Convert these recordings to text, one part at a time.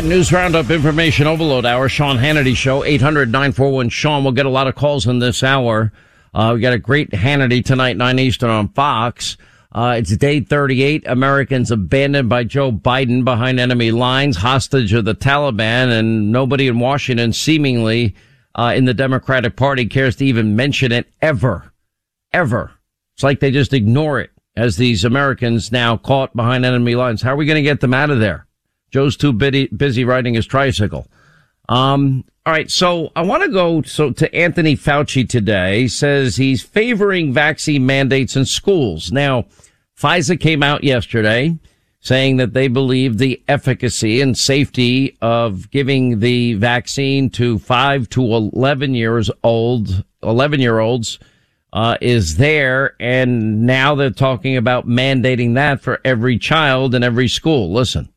News roundup, information overload hour, Sean Hannity show, 800 941 Sean. We'll get a lot of calls in this hour. Uh, we got a great Hannity tonight, 9 Eastern on Fox. Uh, it's day 38. Americans abandoned by Joe Biden behind enemy lines, hostage of the Taliban, and nobody in Washington seemingly, uh, in the Democratic Party cares to even mention it ever. Ever. It's like they just ignore it as these Americans now caught behind enemy lines. How are we going to get them out of there? Joe's too busy, busy riding his tricycle. Um, all right. So I want to go so to Anthony Fauci today says he's favoring vaccine mandates in schools. Now, Pfizer came out yesterday saying that they believe the efficacy and safety of giving the vaccine to five to 11 years old, 11 year olds, uh, is there. And now they're talking about mandating that for every child in every school. Listen.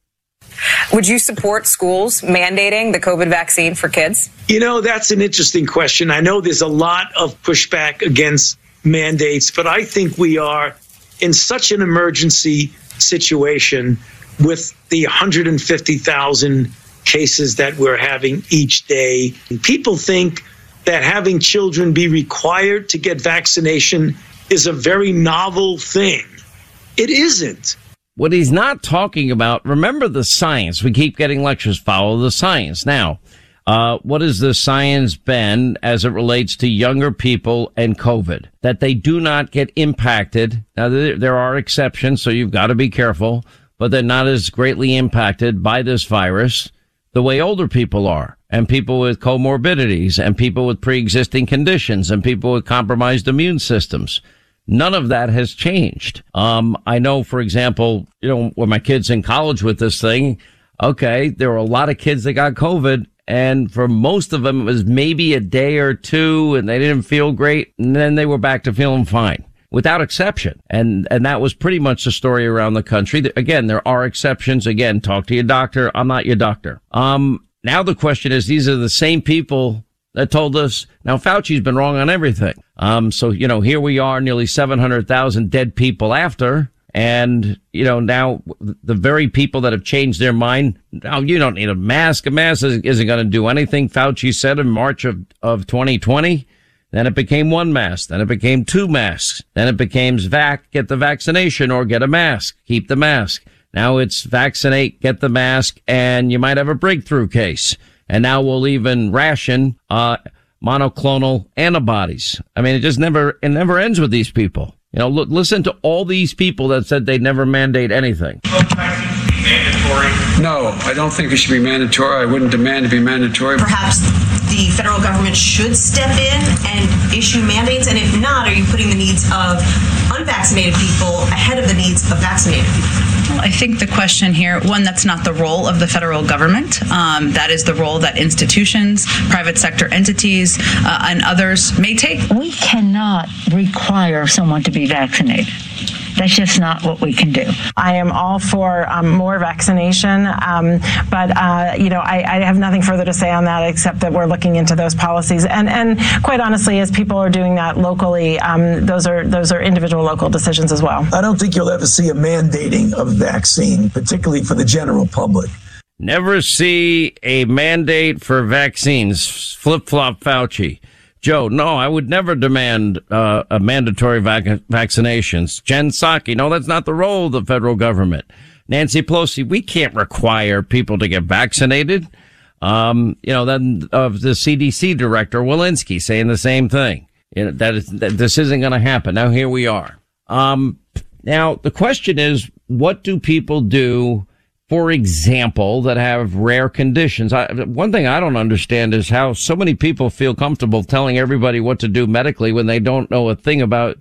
Would you support schools mandating the COVID vaccine for kids? You know, that's an interesting question. I know there's a lot of pushback against mandates, but I think we are in such an emergency situation with the 150,000 cases that we're having each day. People think that having children be required to get vaccination is a very novel thing. It isn't. What he's not talking about, remember the science. We keep getting lectures, follow the science. Now, uh, what has the science been as it relates to younger people and COVID? That they do not get impacted. Now, there, there are exceptions, so you've got to be careful, but they're not as greatly impacted by this virus the way older people are and people with comorbidities and people with pre-existing conditions and people with compromised immune systems. None of that has changed. Um, I know, for example, you know, when my kids in college with this thing, okay, there were a lot of kids that got COVID and for most of them, it was maybe a day or two and they didn't feel great. And then they were back to feeling fine without exception. And, and that was pretty much the story around the country. Again, there are exceptions. Again, talk to your doctor. I'm not your doctor. Um, now the question is, these are the same people that told us. Now Fauci's been wrong on everything. Um, so, you know, here we are nearly 700,000 dead people after. And, you know, now the very people that have changed their mind, now you don't need a mask. A mask isn't going to do anything. Fauci said in March of, of 2020. Then it became one mask. Then it became two masks. Then it became vac, get the vaccination or get a mask, keep the mask. Now it's vaccinate, get the mask, and you might have a breakthrough case. And now we'll even ration, uh, monoclonal antibodies. I mean, it just never, it never ends with these people. You know, look, listen to all these people that said they'd never mandate anything. No, I don't think it should be mandatory. I wouldn't demand to be mandatory. Perhaps the federal government should step in and issue mandates? And if not, are you putting the needs of unvaccinated people ahead of the needs of vaccinated people? I think the question here, one, that's not the role of the federal government. Um, that is the role that institutions, private sector entities, uh, and others may take. We cannot require someone to be vaccinated. That's just not what we can do. I am all for um, more vaccination, um, but uh, you know I, I, have nothing further to say on that except that we're looking into those policies. And and quite honestly, as people are doing that locally, um, those are those are individual local decisions as well. I don't think you'll ever see a mandating of vaccine, particularly for the general public. Never see a mandate for vaccines. Flip flop Fauci. Joe, no, I would never demand uh, a mandatory vac- vaccinations. Jen Psaki, no, that's not the role of the federal government. Nancy Pelosi, we can't require people to get vaccinated. Um, you know, then of the CDC director Walensky saying the same thing. You know, that, is, that this isn't going to happen. Now here we are. Um, now the question is, what do people do? For example, that have rare conditions. I, one thing I don't understand is how so many people feel comfortable telling everybody what to do medically when they don't know a thing about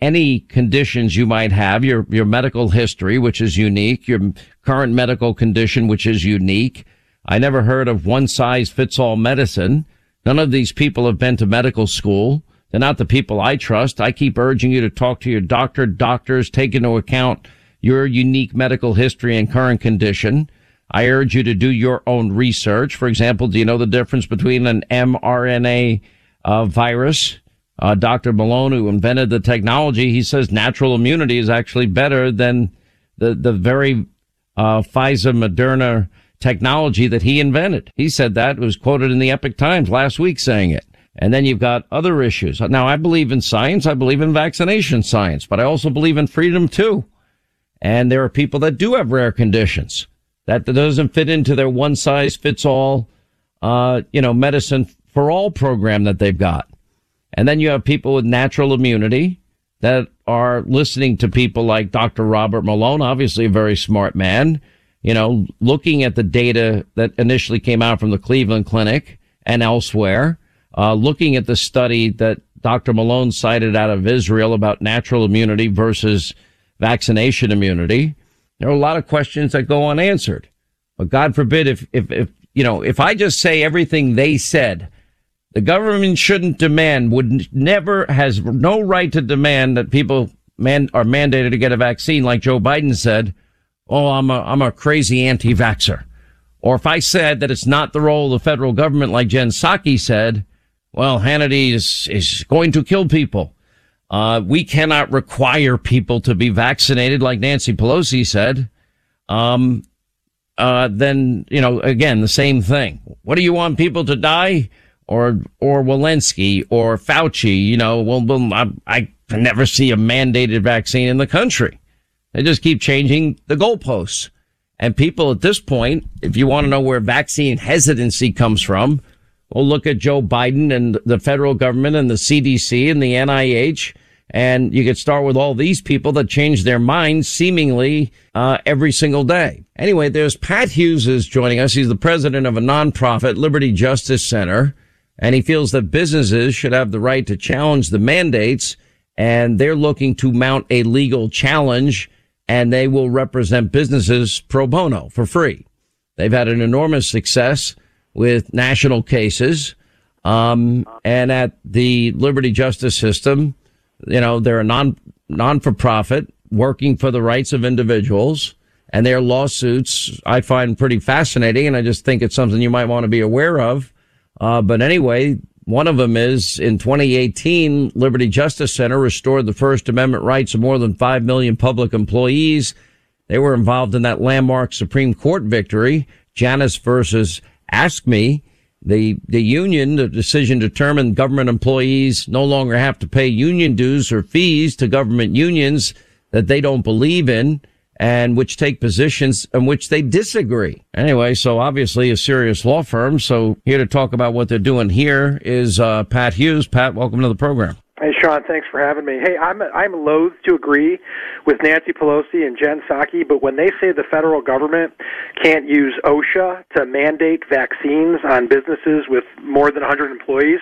any conditions you might have, your, your medical history, which is unique, your current medical condition, which is unique. I never heard of one size fits all medicine. None of these people have been to medical school. They're not the people I trust. I keep urging you to talk to your doctor. Doctors take into account your unique medical history and current condition. I urge you to do your own research. For example, do you know the difference between an mRNA uh, virus? Uh, Dr. Malone, who invented the technology, he says natural immunity is actually better than the, the very uh, Pfizer Moderna technology that he invented. He said that it was quoted in the Epoch Times last week saying it. And then you've got other issues. Now, I believe in science. I believe in vaccination science, but I also believe in freedom too. And there are people that do have rare conditions that doesn't fit into their one size fits all, uh, you know, medicine for all program that they've got. And then you have people with natural immunity that are listening to people like Dr. Robert Malone, obviously a very smart man, you know, looking at the data that initially came out from the Cleveland Clinic and elsewhere, uh, looking at the study that Dr. Malone cited out of Israel about natural immunity versus vaccination immunity. There are a lot of questions that go unanswered. But God forbid if, if, if, you know, if I just say everything they said, the government shouldn't demand, would never, has no right to demand that people man, are mandated to get a vaccine like Joe Biden said. Oh, I'm a, I'm a crazy anti-vaxxer. Or if I said that it's not the role of the federal government like Jen Psaki said, well, Hannity is, is going to kill people. Uh, we cannot require people to be vaccinated, like Nancy Pelosi said. Um, uh, then, you know, again, the same thing. What do you want people to die? Or, or Walensky or Fauci, you know, well, well I, I never see a mandated vaccine in the country. They just keep changing the goalposts. And people at this point, if you want to know where vaccine hesitancy comes from, well, look at Joe Biden and the federal government and the CDC and the NIH. And you could start with all these people that change their minds seemingly uh, every single day. Anyway, there's Pat Hughes is joining us. He's the president of a nonprofit, Liberty Justice Center, and he feels that businesses should have the right to challenge the mandates. And they're looking to mount a legal challenge, and they will represent businesses pro bono for free. They've had an enormous success with national cases. Um, and at the Liberty Justice System, you know, they're a non, non for profit working for the rights of individuals and their lawsuits I find pretty fascinating. And I just think it's something you might want to be aware of. Uh, but anyway, one of them is in 2018, Liberty Justice Center restored the First Amendment rights of more than 5 million public employees. They were involved in that landmark Supreme Court victory, Janus versus AFSCME. The, the union, the decision determined government employees no longer have to pay union dues or fees to government unions that they don't believe in and which take positions in which they disagree. Anyway, so obviously a serious law firm. So here to talk about what they're doing here is uh, Pat Hughes. Pat, welcome to the program. Hey, Sean, thanks for having me. Hey, I'm I'm loath to agree with Nancy Pelosi and Jen Psaki, but when they say the federal government can't use OSHA to mandate vaccines on businesses with more than 100 employees,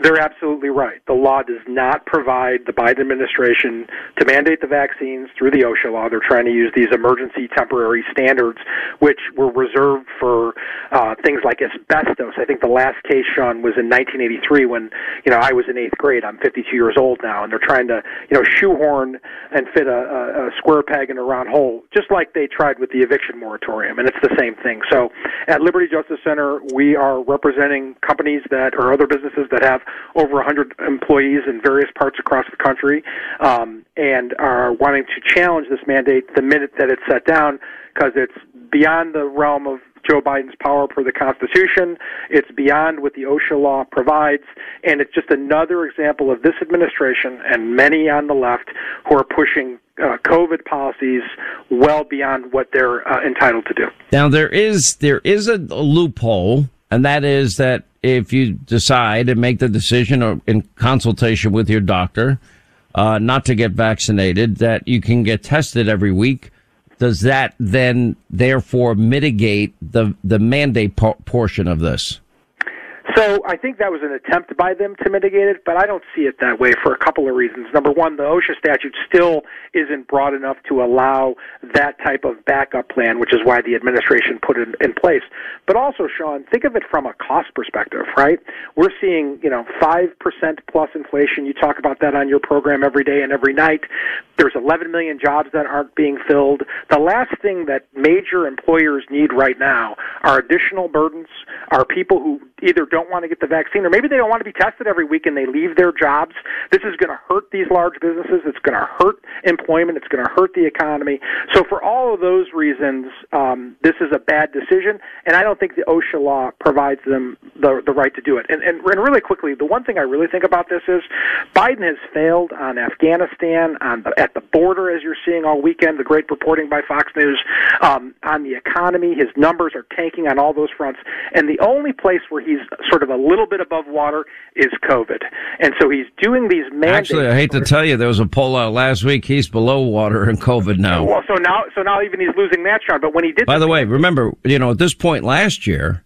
they're absolutely right. The law does not provide the Biden administration to mandate the vaccines through the OSHA law. They're trying to use these emergency temporary standards, which were reserved for uh, things like asbestos. I think the last case, Sean, was in 1983 when you know I was in eighth grade. I'm 52 years old now, and they're trying to, you know, shoehorn and fit a, a, square peg in a round hole, just like they tried with the eviction moratorium, and it's the same thing. So, at Liberty Justice Center, we are representing companies that or other businesses that have over 100 employees in various parts across the country, um, and are wanting to challenge this mandate the minute that it's set down because it's beyond the realm of Joe Biden's power per the Constitution. It's beyond what the OSHA law provides, and it's just another example of this administration and many on the left who are pushing uh, COVID policies well beyond what they're uh, entitled to do. Now there is there is a, loophole, and that is that if you decide and make the decision or in consultation with your doctor uh, not to get vaccinated, that you can get tested every week does that then therefore mitigate the the mandate por- portion of this? So I think that was an attempt by them to mitigate it, but I don't see it that way for a couple of reasons. Number one, the OSHA statute still isn't broad enough to allow that type of backup plan, which is why the administration put it in place. But also, Sean, think of it from a cost perspective, right? We're seeing, you know, 5% plus inflation. You talk about that on your program every day and every night. There's 11 million jobs that aren't being filled. The last thing that major employers need right now are additional burdens, are people who either don't don't want to get the vaccine, or maybe they don't want to be tested every week and they leave their jobs. This is going to hurt these large businesses. It's going to hurt employment. It's going to hurt the economy. So, for all of those reasons, um, this is a bad decision, and I don't think the OSHA law provides them the the right to do it. And, and and really quickly, the one thing I really think about this is Biden has failed on Afghanistan, on the, at the border, as you're seeing all weekend. The great reporting by Fox News um, on the economy. His numbers are tanking on all those fronts, and the only place where he's sort of a little bit above water is COVID. And so he's doing these mandates. Actually, I hate to tell you, there was a poll out last week. He's below water in COVID now. Well, so now, so now even he's losing that chart. But when he did, by the way, remember, you know, at this point last year,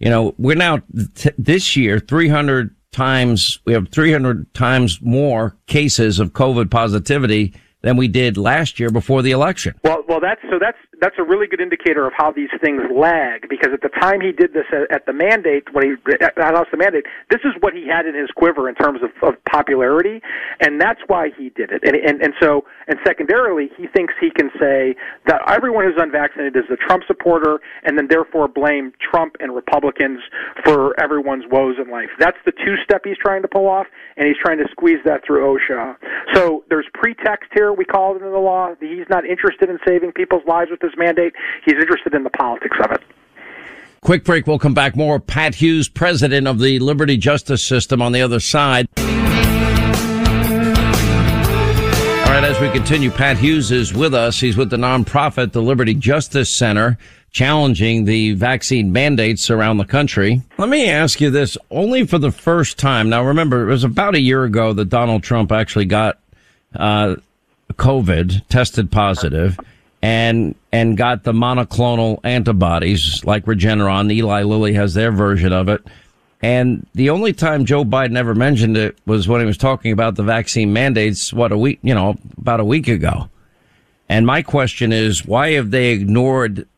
you know, we're now t- this year 300 times, we have 300 times more cases of COVID positivity than we did last year before the election. Well, well, that's so that's that's a really good indicator of how these things lag because at the time he did this at, at the mandate when he announced the mandate, this is what he had in his quiver in terms of, of popularity, and that's why he did it. And, and and so and secondarily, he thinks he can say that everyone who's unvaccinated is a Trump supporter, and then therefore blame Trump and Republicans for everyone's woes in life. That's the two step he's trying to pull off, and he's trying to squeeze that through OSHA. So there's pretext here. We call it in the law. He's not interested in saving people's lives with this mandate. He's interested in the politics of it. Quick break. We'll come back more. Pat Hughes, president of the Liberty Justice System on the other side. All right, as we continue, Pat Hughes is with us. He's with the nonprofit, the Liberty Justice Center, challenging the vaccine mandates around the country. Let me ask you this only for the first time. Now, remember, it was about a year ago that Donald Trump actually got uh, COVID, tested positive and and got the monoclonal antibodies like Regeneron. Eli Lilly has their version of it. And the only time Joe Biden ever mentioned it was when he was talking about the vaccine mandates, what a week, you know, about a week ago. And my question is, why have they ignored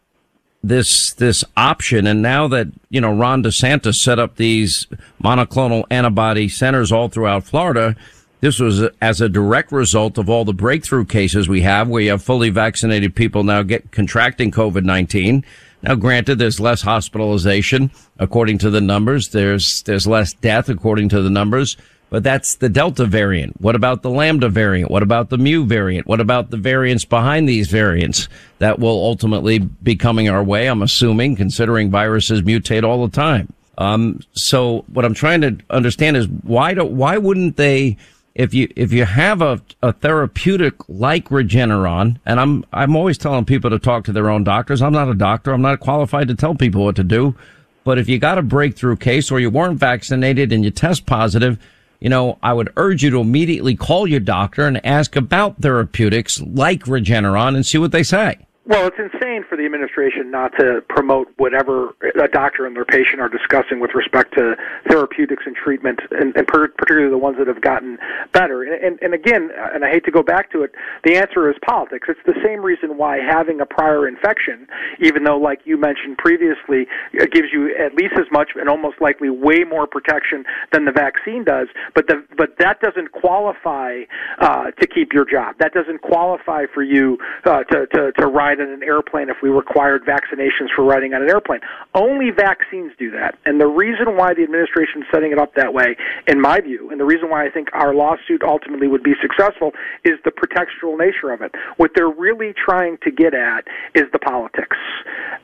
this, this option? And now that, you know, Ron DeSantis set up these monoclonal antibody centers all throughout Florida, this was as a direct result of all the breakthrough cases we have where you have fully vaccinated people now get contracting COVID-19. Now, granted, there's less hospitalization according to the numbers. There's, there's less death according to the numbers, but that's the Delta variant. What about the Lambda variant? What about the Mu variant? What about the variants behind these variants that will ultimately be coming our way? I'm assuming considering viruses mutate all the time. Um, so what I'm trying to understand is why do, why wouldn't they if you if you have a, a therapeutic like Regeneron, and I'm I'm always telling people to talk to their own doctors. I'm not a doctor. I'm not qualified to tell people what to do. But if you got a breakthrough case or you weren't vaccinated and you test positive, you know, I would urge you to immediately call your doctor and ask about therapeutics like Regeneron and see what they say. Well, it's insane for the administration not to promote whatever a doctor and their patient are discussing with respect to therapeutics and treatment, and, and particularly the ones that have gotten better. And, and, and again, and I hate to go back to it, the answer is politics. It's the same reason why having a prior infection, even though, like you mentioned previously, it gives you at least as much and almost likely way more protection than the vaccine does, but the but that doesn't qualify uh, to keep your job. That doesn't qualify for you uh, to, to to ride ride in an airplane if we required vaccinations for riding on an airplane. Only vaccines do that. And the reason why the administration is setting it up that way, in my view, and the reason why I think our lawsuit ultimately would be successful is the pretextual nature of it. What they're really trying to get at is the politics.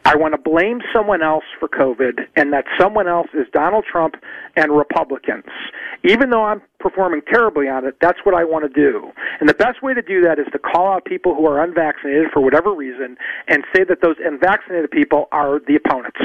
I want to blame someone else for COVID, and that someone else is Donald Trump and Republicans. Even though I'm performing terribly on it, that's what I want to do. And the best way to do that is to call out people who are unvaccinated for whatever reason and say that those unvaccinated people are the opponents.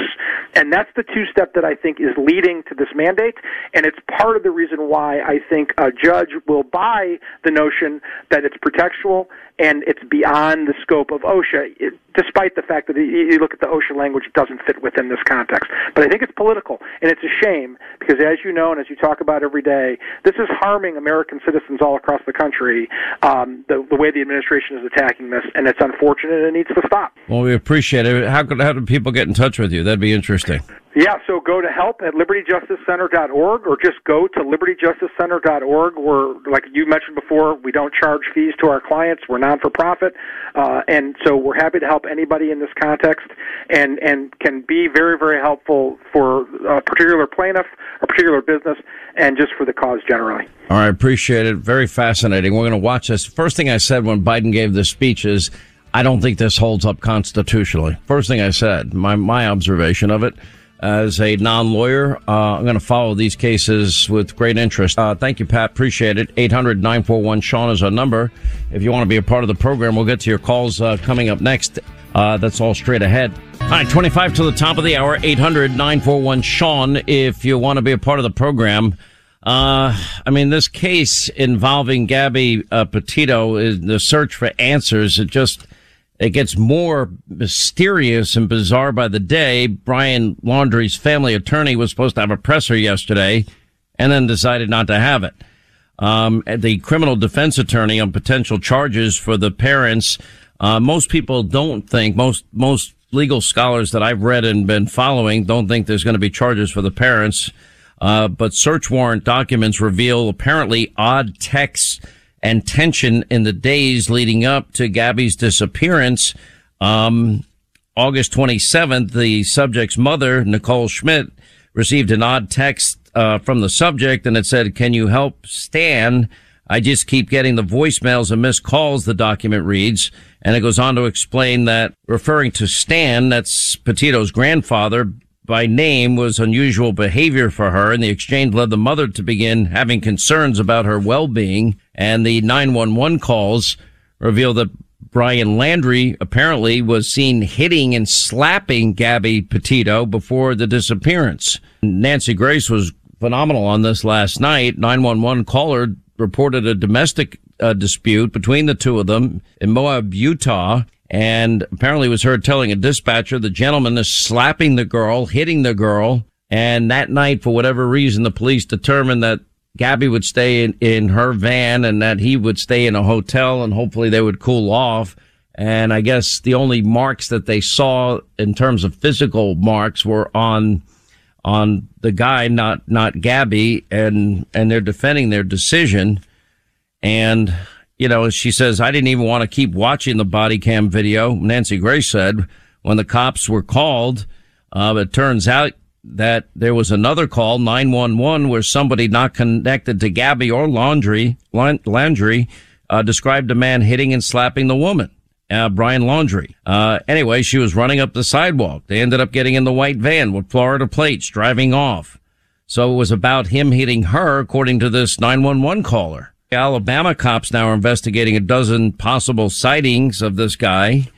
And that's the two step that I think is leading to this mandate. And it's part of the reason why I think a judge will buy the notion that it's pretextual and it's beyond the scope of OSHA, it, despite the fact that you look at the OSHA language, it doesn't fit within this context. But I think it's political, and it's a shame because, as you know and as you talk about every day, this is harming American citizens all across the country. Um, the, the way the administration is attacking this, and it's unfortunate, and it needs to stop. Well, we appreciate it. How could how do people get in touch with you? That'd be interesting. Yeah, so go to help at libertyjusticecenter.org or just go to libertyjusticecenter.org. We're, like you mentioned before, we don't charge fees to our clients. We're non for profit. Uh, and so we're happy to help anybody in this context and, and can be very, very helpful for a particular plaintiff, a particular business, and just for the cause generally. All right, appreciate it. Very fascinating. We're going to watch this. First thing I said when Biden gave this speech is, I don't think this holds up constitutionally. First thing I said, my, my observation of it as a non-lawyer. Uh, I'm going to follow these cases with great interest. Uh, thank you, Pat. Appreciate it. 800-941-SEAN is our number. If you want to be a part of the program, we'll get to your calls uh, coming up next. Uh, that's all straight ahead. All right, 25 to the top of the hour, 800-941-SEAN if you want to be a part of the program. Uh, I mean, this case involving Gabby uh, Petito is the search for answers. It just it gets more mysterious and bizarre by the day. Brian Laundrie's family attorney was supposed to have a presser yesterday and then decided not to have it. Um, the criminal defense attorney on potential charges for the parents. Uh, most people don't think, most, most legal scholars that I've read and been following don't think there's going to be charges for the parents. Uh, but search warrant documents reveal apparently odd texts and tension in the days leading up to Gabby's disappearance. Um, August 27th, the subject's mother, Nicole Schmidt, received an odd text uh, from the subject and it said, Can you help Stan? I just keep getting the voicemails and missed calls, the document reads. And it goes on to explain that referring to Stan, that's Petito's grandfather, by name was unusual behavior for her, and the exchange led the mother to begin having concerns about her well-being. And the 911 calls reveal that Brian Laundrie apparently was seen hitting and slapping Gabby Petito before the disappearance. Nancy Grace was phenomenal on this last night. 911 caller reported a domestic uh, dispute between the two of them in Moab, Utah and apparently was heard telling a dispatcher the gentleman is slapping the girl, hitting the girl. And that night, for whatever reason, the police determined that Gabby would stay in, in her van and that he would stay in a hotel and hopefully they would cool off. And I guess the only marks that they saw in terms of physical marks were on, on the guy, not, not Gabby. And, and they're defending their decision. And you know, she says, I didn't even want to keep watching the body cam video. Nancy Grace said when the cops were called, uh, it turns out that there was another call, 911, where somebody not connected to Gabby or Laundrie, Landry, uh, described a man hitting and slapping the woman. Uh, Brian Laundrie. Uh, anyway, she was running up the sidewalk. They ended up getting in the white van with Florida plates, driving off. So it was about him hitting her, according to this 911 caller. Alabama cops now are investigating a dozen possible sightings of this guy.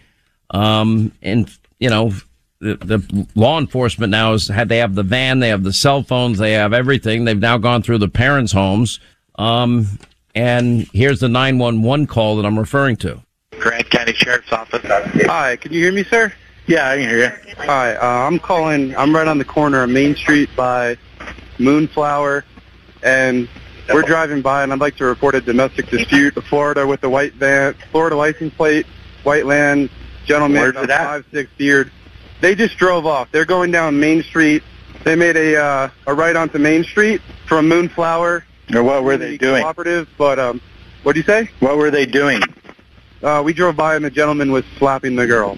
Um, and, you know, the, the law enforcement now has had, they have the van, they have the cell phones, they have everything. They've now gone through the parents' homes. Um, and here's the 911 call that I'm referring to. Grant County Sheriff's Office. Hi, can you hear me, sir? Yeah, I can hear you. Hi, uh, I'm calling. I'm right on the corner of Main Street by Moonflower, and we're driving by, and I'd like to report a domestic dispute. Florida with a white van, Florida license plate, white land, gentleman, five six beard. They just drove off. They're going down Main Street. They made a uh, a right onto Main Street from Moonflower. Or what were they doing? Cooperative, but um, what do you say? What were they doing? Uh, we drove by, and the gentleman was slapping the girl.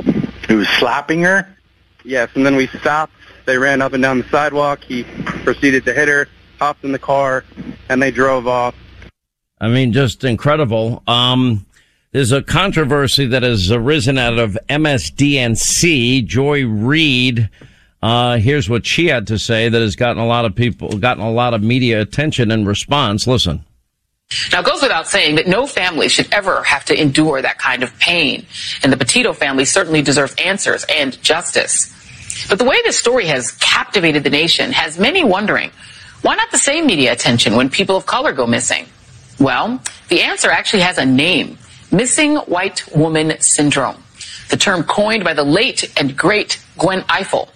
He was slapping her. Yes, and then we stopped. They ran up and down the sidewalk. He proceeded to hit her hopped in the car, and they drove off. I mean, just incredible. Um, there's a controversy that has arisen out of MSDNC. Joy Reid, uh, here's what she had to say that has gotten a lot of people, gotten a lot of media attention and response. Listen. Now, it goes without saying that no family should ever have to endure that kind of pain. And the Petito family certainly deserve answers and justice. But the way this story has captivated the nation has many wondering why not the same media attention when people of color go missing? Well, the answer actually has a name. Missing White Woman Syndrome. The term coined by the late and great Gwen Ifill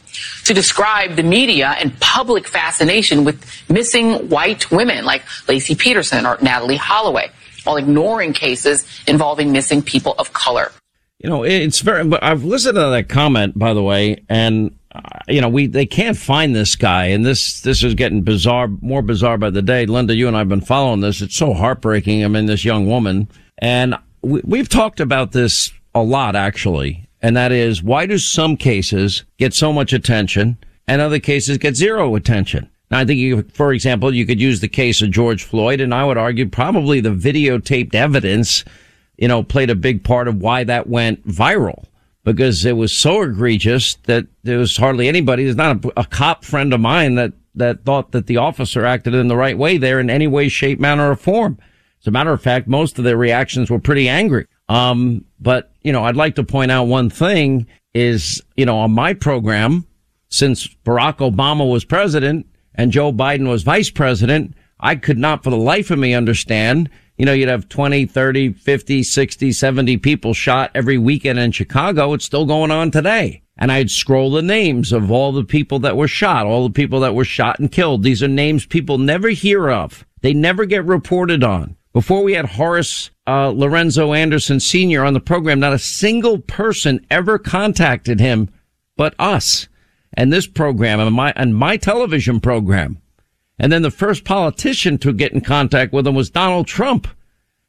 to describe the media and public fascination with missing white women like Laci Peterson or Natalee Holloway, while ignoring cases involving missing people of color. You know, it's very, I've listened to that comment, by the way, and uh, you know, we they can't find this guy, and this this is getting bizarre, more bizarre by the day. Linda, you and I've been following this. It's so heartbreaking. I mean, this young woman, and we, we've talked about this a lot actually, and that is why do some cases get so much attention and other cases get zero attention? Now, I think, you, for example, you could use the case of George Floyd, and I would argue probably the videotaped evidence, you know, played a big part of why that went viral because it was so egregious that there was hardly anybody. There's not a, a, cop friend of mine that, that thought that the officer acted in the right way there in any way, shape, manner, or form. As a matter of fact, most of their reactions were pretty angry. Um, but, you know, I'd like to point out one thing is, you know, on my program, since Barack Obama was president, and Joe Biden was vice president, I could not for the life of me understand. You know, you'd have 20, 30, 50, 60, 70 people shot every weekend in Chicago. It's still going on today. And I'd scroll the names of all the people that were shot, all the people that were shot and killed. These are names people never hear of. They never get reported on. Before we had Horace uh, Lorenzo Anderson Sr. on the program, not a single person ever contacted him but us and this program and my, and my television program. And then the first politician to get in contact with him was Donald Trump.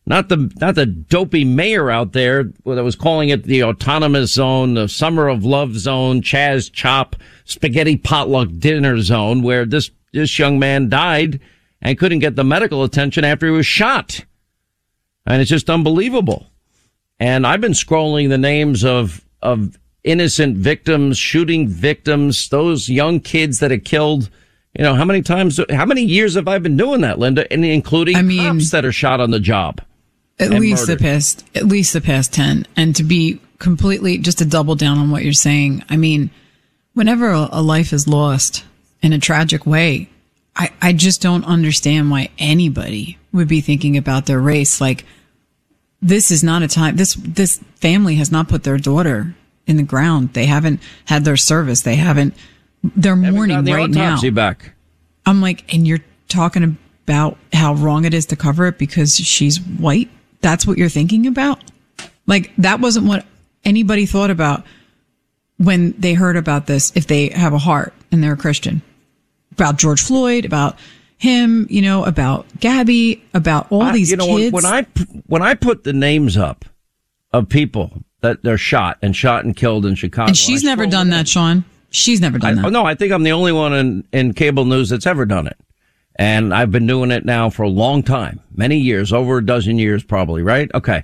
Not the, not the dopey mayor out there that was calling it the autonomous zone, the summer of love zone, Chaz Chop, spaghetti potluck dinner zone, where this, this young man died and couldn't get the medical attention after he was shot. And it's just unbelievable. And I've been scrolling the names of, of innocent victims, shooting victims, those young kids that are killed. You know, how many times, how many years have I been doing that, Linda? And including I mean, cops that are shot on the job. At least murdered. the past, at least the past 10. And to be completely, just to double down on what you're saying, I mean, whenever a, a life is lost in a tragic way, I, I just don't understand why anybody would be thinking about their race. Like, this is not a time, this, this family has not put their daughter in the ground. They haven't had their service. They haven't. They're mourning the right now. Back. I'm like, and you're talking about how wrong it is to cover it because she's white. That's what you're thinking about. Like that wasn't what anybody thought about when they heard about this. If they have a heart and they're a Christian, about George Floyd, about him, you know, about Gabby, about all these you know, kids. When I when I put the names up of people that they're shot and shot and killed in Chicago. And she's never done that, Sean. She's never done I, that. Oh, no, I think I'm the only one in, in cable news that's ever done it. And I've been doing it now for a long time, many years, over a dozen years probably, right? Okay.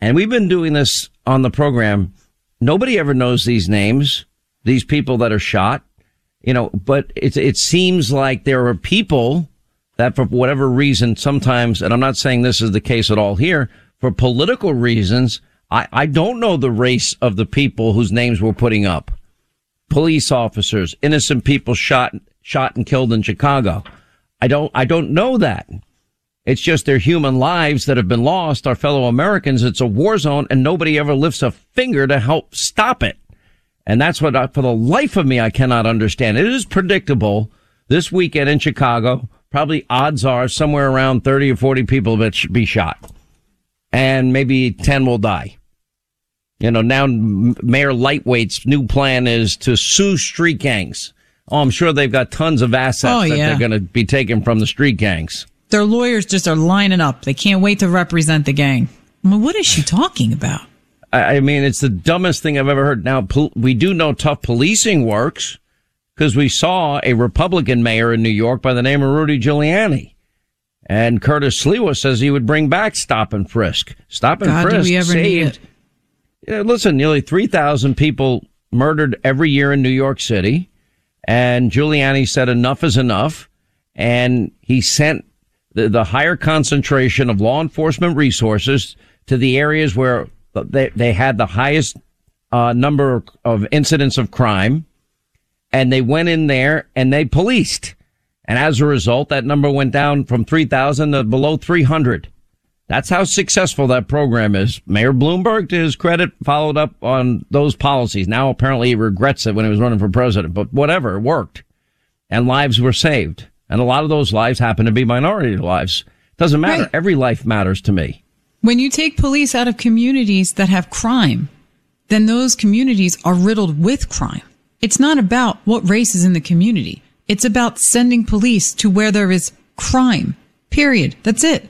And we've been doing this on the program. Nobody ever knows these names, these people that are shot, you know, but it, it seems like there are people that for whatever reason sometimes, and I'm not saying this is the case at all here, for political reasons, I, I don't know the race of the people whose names we're putting up. Police officers, innocent people shot, shot and killed in Chicago. I don't, I don't know that. It's just their human lives that have been lost, our fellow Americans. It's a war zone and nobody ever lifts a finger to help stop it. And that's what I, for the life of me, I cannot understand. It is predictable this weekend in Chicago. Probably odds are somewhere around 30 or 40 people that should be shot and maybe 10 will die. You know, now Mayor Lightweight's new plan is to sue street gangs. Oh, I'm sure they've got tons of assets oh, that yeah. they're going to be taken from the street gangs. Their lawyers just are lining up. They can't wait to represent the gang. I mean, what is she talking about? I mean, it's the dumbest thing I've ever heard. Now, we do know tough policing works because we saw a Republican mayor in New York by the name of Rudy Giuliani. And Curtis Sliwa says he would bring back stop and frisk. Stop and God, frisk saved. Listen, nearly 3,000 people murdered every year in New York City. And Giuliani said enough is enough. And he sent the, the higher concentration of law enforcement resources to the areas where they, they had the highest uh, number of incidents of crime. And they went in there and they policed. And as a result, that number went down from 3,000 to below 300. That's how successful that program is. Mayor Bloomberg, to his credit, followed up on those policies. Now apparently he regrets it when he was running for president, but whatever, it worked. And lives were saved. And a lot of those lives happen to be minority lives. Doesn't matter. Right. Every life matters to me. When you take police out of communities that have crime, then those communities are riddled with crime. It's not about what race is in the community. It's about sending police to where there is crime. Period. That's it.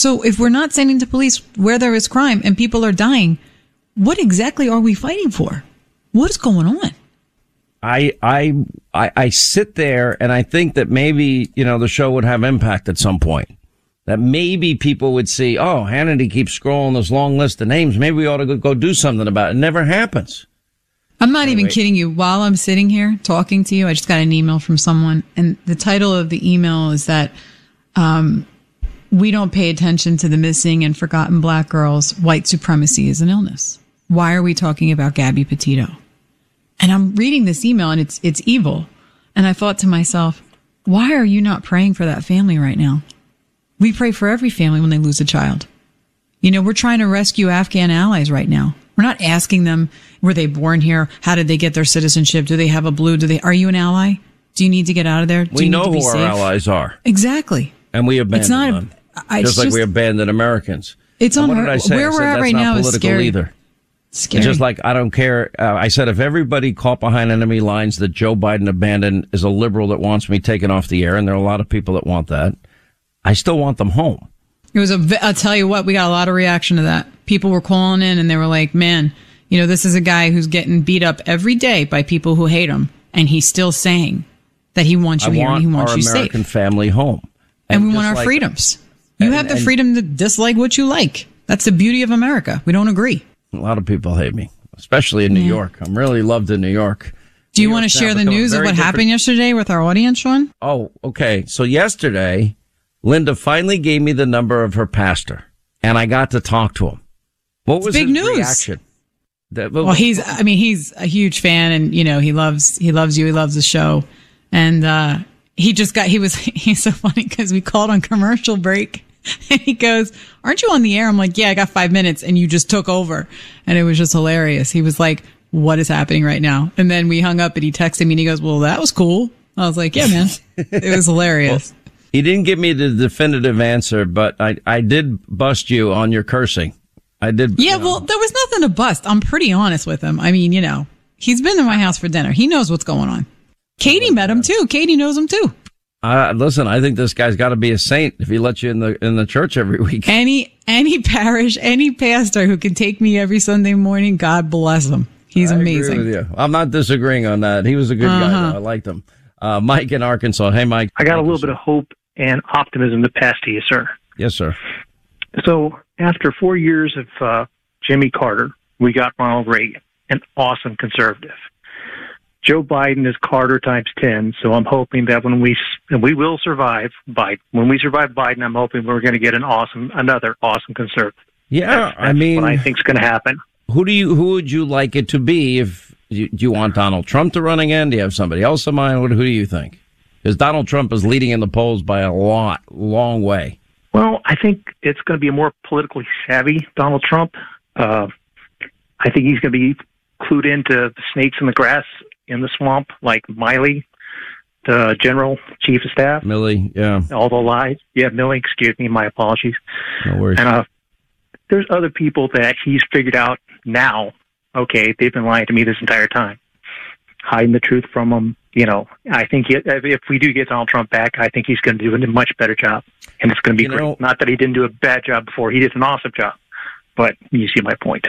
So if we're not sending to police where there is crime and people are dying, what exactly are we fighting for? What is going on? I, I, I, I sit there and I think that maybe, you know, the show would have impact at some point. That maybe people would see, oh, Hannity keeps scrolling this long list of names. Maybe we ought to go, go do something about it. It never happens. I'm not even kidding you. While I'm sitting here talking to you, I just got an email from someone, and the title of the email is that um, we don't pay attention to the missing and forgotten black girls. White supremacy is an illness. Why are we talking about Gabby Petito? And I'm reading this email, and it's it's evil. And I thought to myself, why are you not praying for that family right now? We pray for every family when they lose a child. You know, we're trying to rescue Afghan allies right now. We're not asking them, were they born here? How did they get their citizenship? Do they have a blue? Do they, are you an ally? Do you need to get out of there? Do We you know need to be who our safe? allies are. Exactly. And we abandon It's not- them. I- just like just- we abandon Americans. It's And what did I say? where I we're said at that's right not now is scary. either. Scary. It's just like I don't care. Uh, I said if everybody caught behind enemy lines that Joe Biden abandoned is a liberal that wants me taken off the air, and there are a lot of people that want that. I still want them home. It was a. I'll tell you what, we got a lot of reaction to that. People were calling in and they were like, "Man, you know, this is a guy who's getting beat up every day by people who hate him, and he's still saying that he wants you I here want and he wants our you American safe, family home, and, we want our like- freedoms. You and- have the freedom to dislike what you like. That's the beauty of America. We don't agree. A lot of people hate me, especially in New York. I'm really loved in New York. Do you New want to York's share the news of what different- happened yesterday with our audience, Sean? Oh, okay. So yesterday, Linda finally gave me the number of her pastor, and I got to talk to him. What It's was big news. reaction? That- Well, he's, I mean, he's a huge fan and, you know, he loves, he loves you. He loves the show. And, uh, he just got, he was, he's so funny because we called on commercial break and he goes, aren't you on the air? I'm like, yeah, I got five minutes and you just took over. And it was just hilarious. He was like, what is happening right now? And then we hung up and he texted me and he goes, well, that was cool. I was like, yeah, man, it was hilarious. He didn't give me the definitive answer, but I, I did bust you on your cursing. I did. Yeah, well, there was nothing to bust. I'm pretty honest with him. I mean, you know, he's been to my house for dinner. He knows what's going on. Katie oh, met him too. Katie knows him too. Uh, listen, I think this guy's got to be a saint if he lets you in the in the church every week. Any any parish, any pastor who can take me every Sunday morning, God bless him. He's I agree amazing. with you. I'm not disagreeing on that. He was a good guy. Uh-huh. Though. I liked him. Uh, Mike in Arkansas. Hey, Mike. I got a little bit of hope and optimism to pass to you, sir. Yes, sir. So after four years of uh, Jimmy Carter, we got Ronald Reagan, an awesome conservative. Joe Biden is Carter times ten. So I'm hoping that when we and we will survive Biden, when we survive Biden, I'm hoping we're going to get an awesome, another awesome conservative. Yeah, I mean, I think's going to happen. Who do you? Who would you like it to be? If you, do you want Donald Trump to run again? Do you have somebody else in mind? What, who do you think? Because Donald Trump is leading in the polls by a lot, long way. Well, I think it's going to be a more politically savvy Donald Trump. Uh, I think he's going to be clued into the snakes in the grass in the swamp, like Miley, the general chief of staff. Milley, yeah, All the lies. Yeah, Milley, excuse me, my apologies. no worries. And uh, there's other people that he's figured out now. Okay, they've been lying to me this entire time, hiding the truth from them. You know, I think he, if we do get Donald Trump back, I think he's going to do a much better job, and it's going to be You great. know- Not that he didn't do a bad job before; he did an awesome job. But you see my point.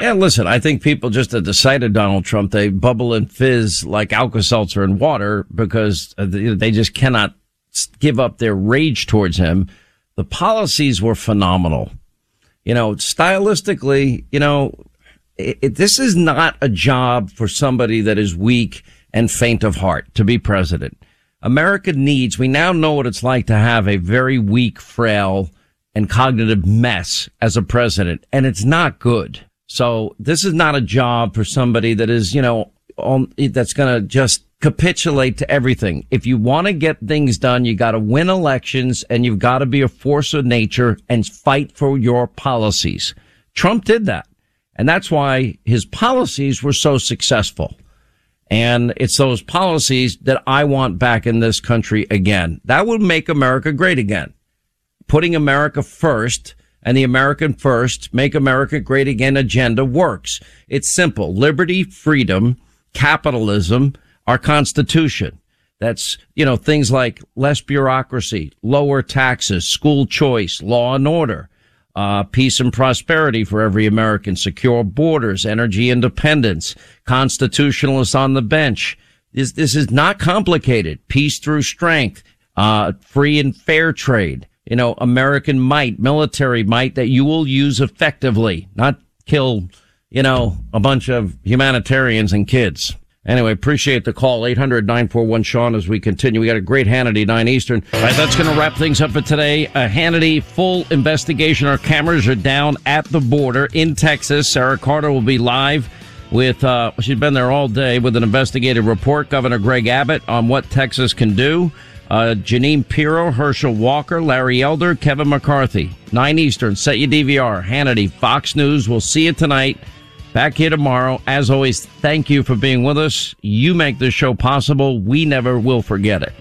Yeah, listen, I think people just at the sight of Donald Trump, they bubble and fizz like Alka-Seltzer in water because uh, they they just cannot give up their rage towards him. The policies were phenomenal. You know, stylistically, you know, it, it, this is not a job for somebody that is weak and faint of heart to be president. America needs, we now know what it's like to have a very weak, frail, and cognitive mess as a president, and it's not good. So this is not a job for somebody that is, you know, on, that's going to just capitulate to everything. If you want to get things done, you got to win elections and you've got to be a force of nature and fight for your policies. Trump did that. And that's why his policies were so successful. And it's those policies that I want back in this country again. That would make America great again. Putting America first and the American first, make America great again agenda works. It's simple. Liberty, freedom, capitalism, our constitution. That's, you know, things like less bureaucracy, lower taxes, school choice, law and order, uh, peace and prosperity for every American, secure borders, energy independence, constitutionalists on the bench. This, this is not complicated. Peace through strength, uh, free and fair trade, you know, American might, military might that you will use effectively, not kill, you know, a bunch of humanitarians and kids. Anyway, appreciate the call. 800 941 Sean as we continue. We got a great Hannity 9 Eastern. All right, that's going to wrap things up for today. A Hannity full investigation. Our cameras are down at the border in Texas. Sarah Carter will be live with, uh, she's been there all day with an investigative report. Governor Greg Abbott on what Texas can do. Uh, Jeanine Pirro, Herschel Walker, Larry Elder, Kevin McCarthy. 9 Eastern. Set your DVR. Hannity, Fox News. We'll see you tonight. Back here tomorrow. As always, thank you for being with us. You make this show possible. We never will forget it.